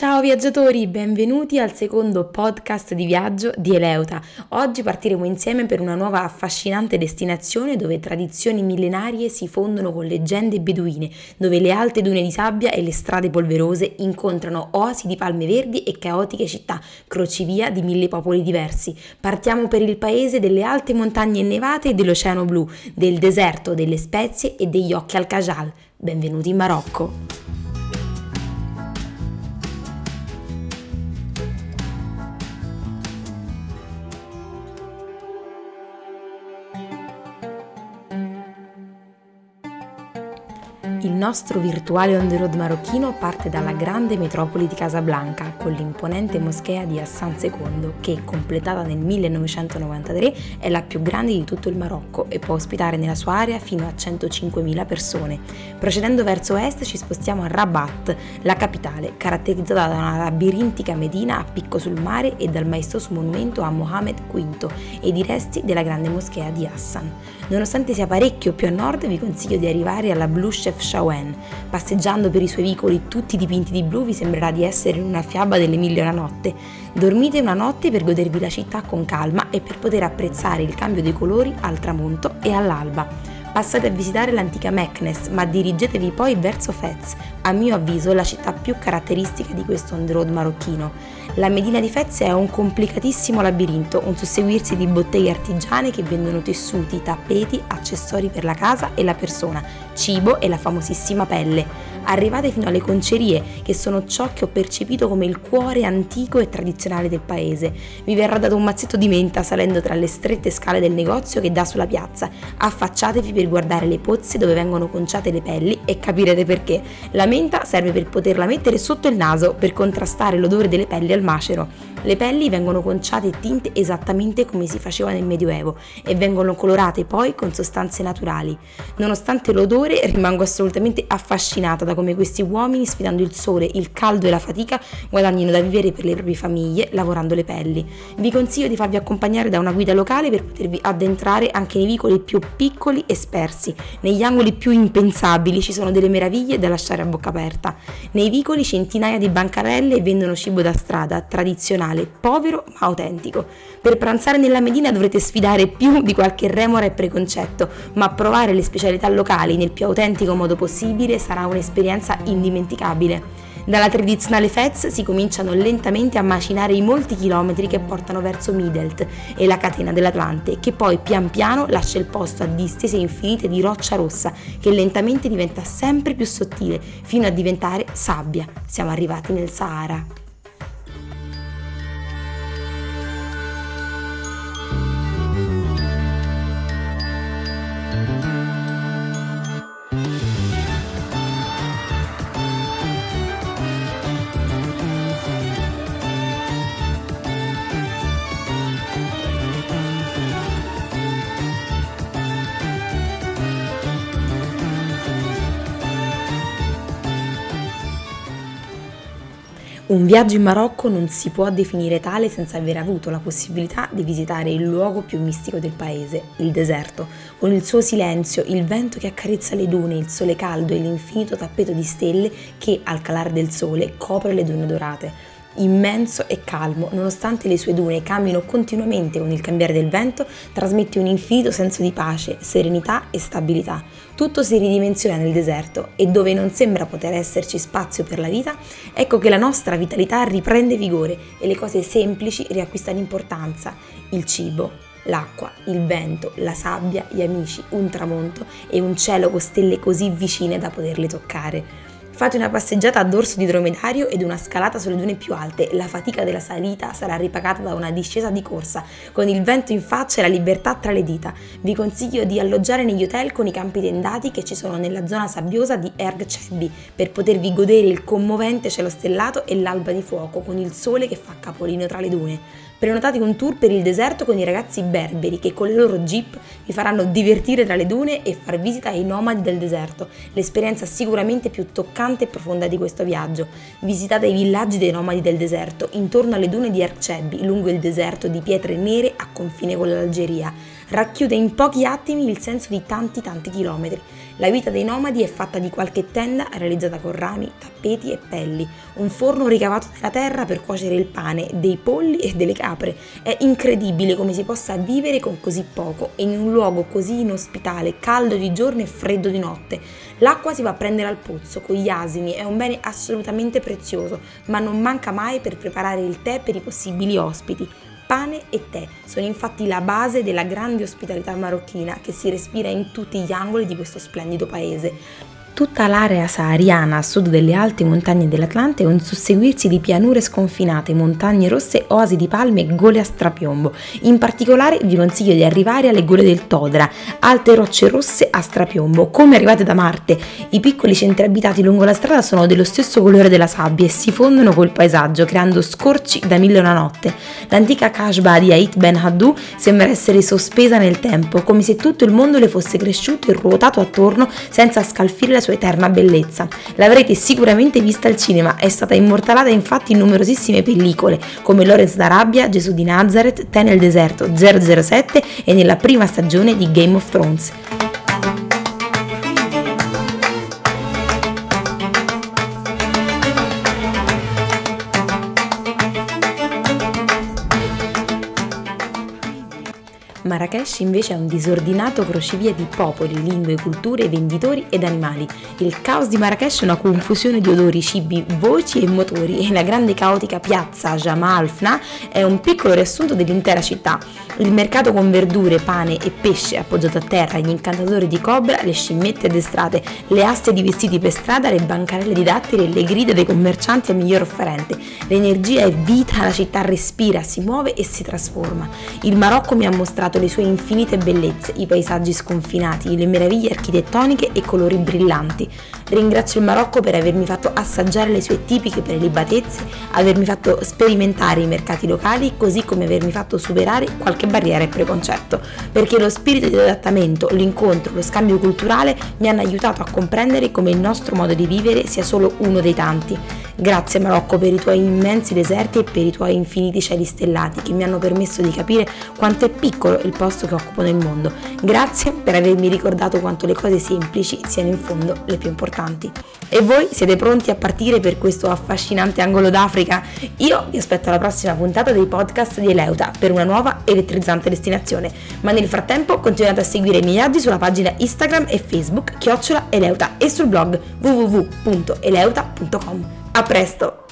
Ciao viaggiatori, benvenuti al secondo podcast di viaggio di Eleuta. Oggi partiremo insieme per una nuova affascinante destinazione dove tradizioni millenarie si fondono con leggende beduine, dove le alte dune di sabbia e le strade polverose incontrano oasi di palme verdi e caotiche città, crocevia di mille popoli diversi. Partiamo per il paese delle alte montagne innevate e dell'oceano blu, del deserto, delle spezie e degli occhi al Cajal. Benvenuti in Marocco. Il nostro virtuale on the road marocchino parte dalla grande metropoli di Casablanca con l'imponente moschea di Hassan II che, completata nel 1993, è la più grande di tutto il Marocco e può ospitare nella sua area fino a 105.000 persone. Procedendo verso est ci spostiamo a Rabat, la capitale, caratterizzata da una labirintica medina a picco sul mare e dal maestoso monumento a Mohammed V ed i resti della grande moschea di Hassan. Nonostante sia parecchio più a nord, vi consiglio di arrivare alla Blue Chef Shawen. Passeggiando per i suoi vicoli tutti dipinti di blu vi sembrerà di essere in una fiaba delle mille una notte. Dormite una notte per godervi la città con calma e per poter apprezzare il cambio dei colori al tramonto e all'alba. Passate a visitare l'antica Meknes, ma dirigetevi poi verso Fez, a mio avviso la città più caratteristica di questo on the road marocchino. La Medina di Fez è un complicatissimo labirinto, un susseguirsi di botteghe artigiane che vendono tessuti, tappeti, accessori per la casa e la persona, cibo e la famosissima pelle arrivate fino alle concerie, che sono ciò che ho percepito come il cuore antico e tradizionale del paese. Vi verrà dato un mazzetto di menta salendo tra le strette scale del negozio che dà sulla piazza. Affacciatevi per guardare le pozze dove vengono conciate le pelli e capirete perché. La menta serve per poterla mettere sotto il naso per contrastare l'odore delle pelli al macero. Le pelli vengono conciate e tinte esattamente come si faceva nel Medioevo e vengono colorate poi con sostanze naturali. Nonostante l'odore, rimango assolutamente affascinata da come questi uomini, sfidando il sole, il caldo e la fatica, guadagnino da vivere per le proprie famiglie lavorando le pelli. Vi consiglio di farvi accompagnare da una guida locale per potervi addentrare anche nei vicoli più piccoli e spersi. Negli angoli più impensabili ci sono delle meraviglie da lasciare a bocca aperta. Nei vicoli centinaia di bancarelle vendono cibo da strada, tradizionale banale, povero ma autentico. Per pranzare nella Medina dovrete sfidare più di qualche remora e preconcetto, ma provare le specialità locali nel più autentico modo possibile sarà un'esperienza indimenticabile. Dalla tradizionale Fez si cominciano lentamente a macinare i molti chilometri che portano verso Midelt e la catena dell'Atlante, che poi pian piano lascia il posto a distese infinite di roccia rossa, che lentamente diventa sempre più sottile, fino a diventare sabbia. Siamo arrivati nel Sahara. Un viaggio in Marocco non si può definire tale senza aver avuto la possibilità di visitare il luogo più mistico del paese, il deserto, con il suo silenzio, il vento che accarezza le dune, il sole caldo e l'infinito tappeto di stelle che, al calare del sole, copre le dune dorate immenso e calmo, nonostante le sue dune cambiino continuamente con il cambiare del vento, trasmette un infinito senso di pace, serenità e stabilità. Tutto si ridimensiona nel deserto e dove non sembra poter esserci spazio per la vita, ecco che la nostra vitalità riprende vigore e le cose semplici riacquistano importanza. Il cibo, l'acqua, il vento, la sabbia, gli amici, un tramonto e un cielo con stelle così vicine da poterle toccare. Fate una passeggiata a dorso di dromedario ed una scalata sulle dune più alte. La fatica della salita sarà ripagata da una discesa di corsa, con il vento in faccia e la libertà tra le dita. Vi consiglio di alloggiare negli hotel con i campi tendati che ci sono nella zona sabbiosa di Erg Cebbi per potervi godere il commovente cielo stellato e l'alba di fuoco con il sole che fa capolino tra le dune. Prenotate un tour per il deserto con i ragazzi berberi che con le loro jeep vi faranno divertire tra le dune e far visita ai nomadi del deserto, l'esperienza sicuramente più toccante e profonda di questo viaggio. Visitate i villaggi dei nomadi del deserto intorno alle dune di Ercebi, lungo il deserto di pietre nere a confine con l'Algeria. Racchiude in pochi attimi il senso di tanti tanti chilometri. La vita dei nomadi è fatta di qualche tenda realizzata con rami, tappeti e pelli, un forno ricavato nella terra per cuocere il pane, dei polli e delle capre. È incredibile come si possa vivere con così poco e in un luogo così inospitale, caldo di giorno e freddo di notte. L'acqua si va a prendere al pozzo con gli asini, è un bene assolutamente prezioso, ma non manca mai per preparare il tè per i possibili ospiti. Pane e tè sono infatti la base della grande ospitalità marocchina che si respira in tutti gli angoli di questo splendido paese. Tutta l'area sahariana a sud delle alte montagne dell'Atlante è un susseguirsi di pianure sconfinate, montagne rosse, oasi di palme e gole a strapiombo. In particolare vi consiglio di arrivare alle gole del Todra, alte rocce rosse a strapiombo, come arrivate da Marte. I piccoli centri abitati lungo la strada sono dello stesso colore della sabbia e si fondono col paesaggio, creando scorci da mille una notte. L'antica Kashba di Ait Ben Haddou sembra essere sospesa nel tempo, come se tutto il mondo le fosse cresciuto e ruotato attorno senza scalfire la sua eterna bellezza. L'avrete sicuramente vista al cinema, è stata immortalata infatti in numerosissime pellicole, come Lorenz d'Arabia, Gesù di Nazareth, Te nel deserto 007 e nella prima stagione di Game of Thrones. Marrakesh invece è un disordinato crocevia di popoli, lingue, culture, venditori ed animali. Il caos di Marrakesh è una confusione di odori, cibi, voci e motori e la grande caotica piazza Jamal Fna è un piccolo riassunto dell'intera città. Il mercato con verdure, pane e pesce appoggiato a terra, gli incantatori di cobra, le scimmette addestrate, le aste di vestiti per strada, le bancarelle di datteri e le grida dei commercianti al miglior offerente. L'energia è vita, la città respira, si muove e si trasforma. Il Marocco mi ha mostrato le sue infinite bellezze, i paesaggi sconfinati, le meraviglie architettoniche e colori brillanti. Ringrazio il Marocco per avermi fatto assaggiare le sue tipiche prelibatezze, avermi fatto sperimentare i mercati locali, così come avermi fatto superare qualche barriera e preconcetto, perché lo spirito di adattamento, l'incontro, lo scambio culturale mi hanno aiutato a comprendere come il nostro modo di vivere sia solo uno dei tanti. Grazie Marocco per i tuoi immensi deserti e per i tuoi infiniti cieli stellati che mi hanno permesso di capire quanto è piccolo il posto che occupo nel mondo. Grazie per avermi ricordato quanto le cose semplici siano in fondo le più importanti. E voi siete pronti a partire per questo affascinante angolo d'Africa? Io vi aspetto alla prossima puntata dei podcast di Eleuta per una nuova elettrizzante destinazione. Ma nel frattempo continuate a seguire i miei viaggi sulla pagina Instagram e Facebook chiocciola Eleuta e sul blog www.eleuta.com. A presto!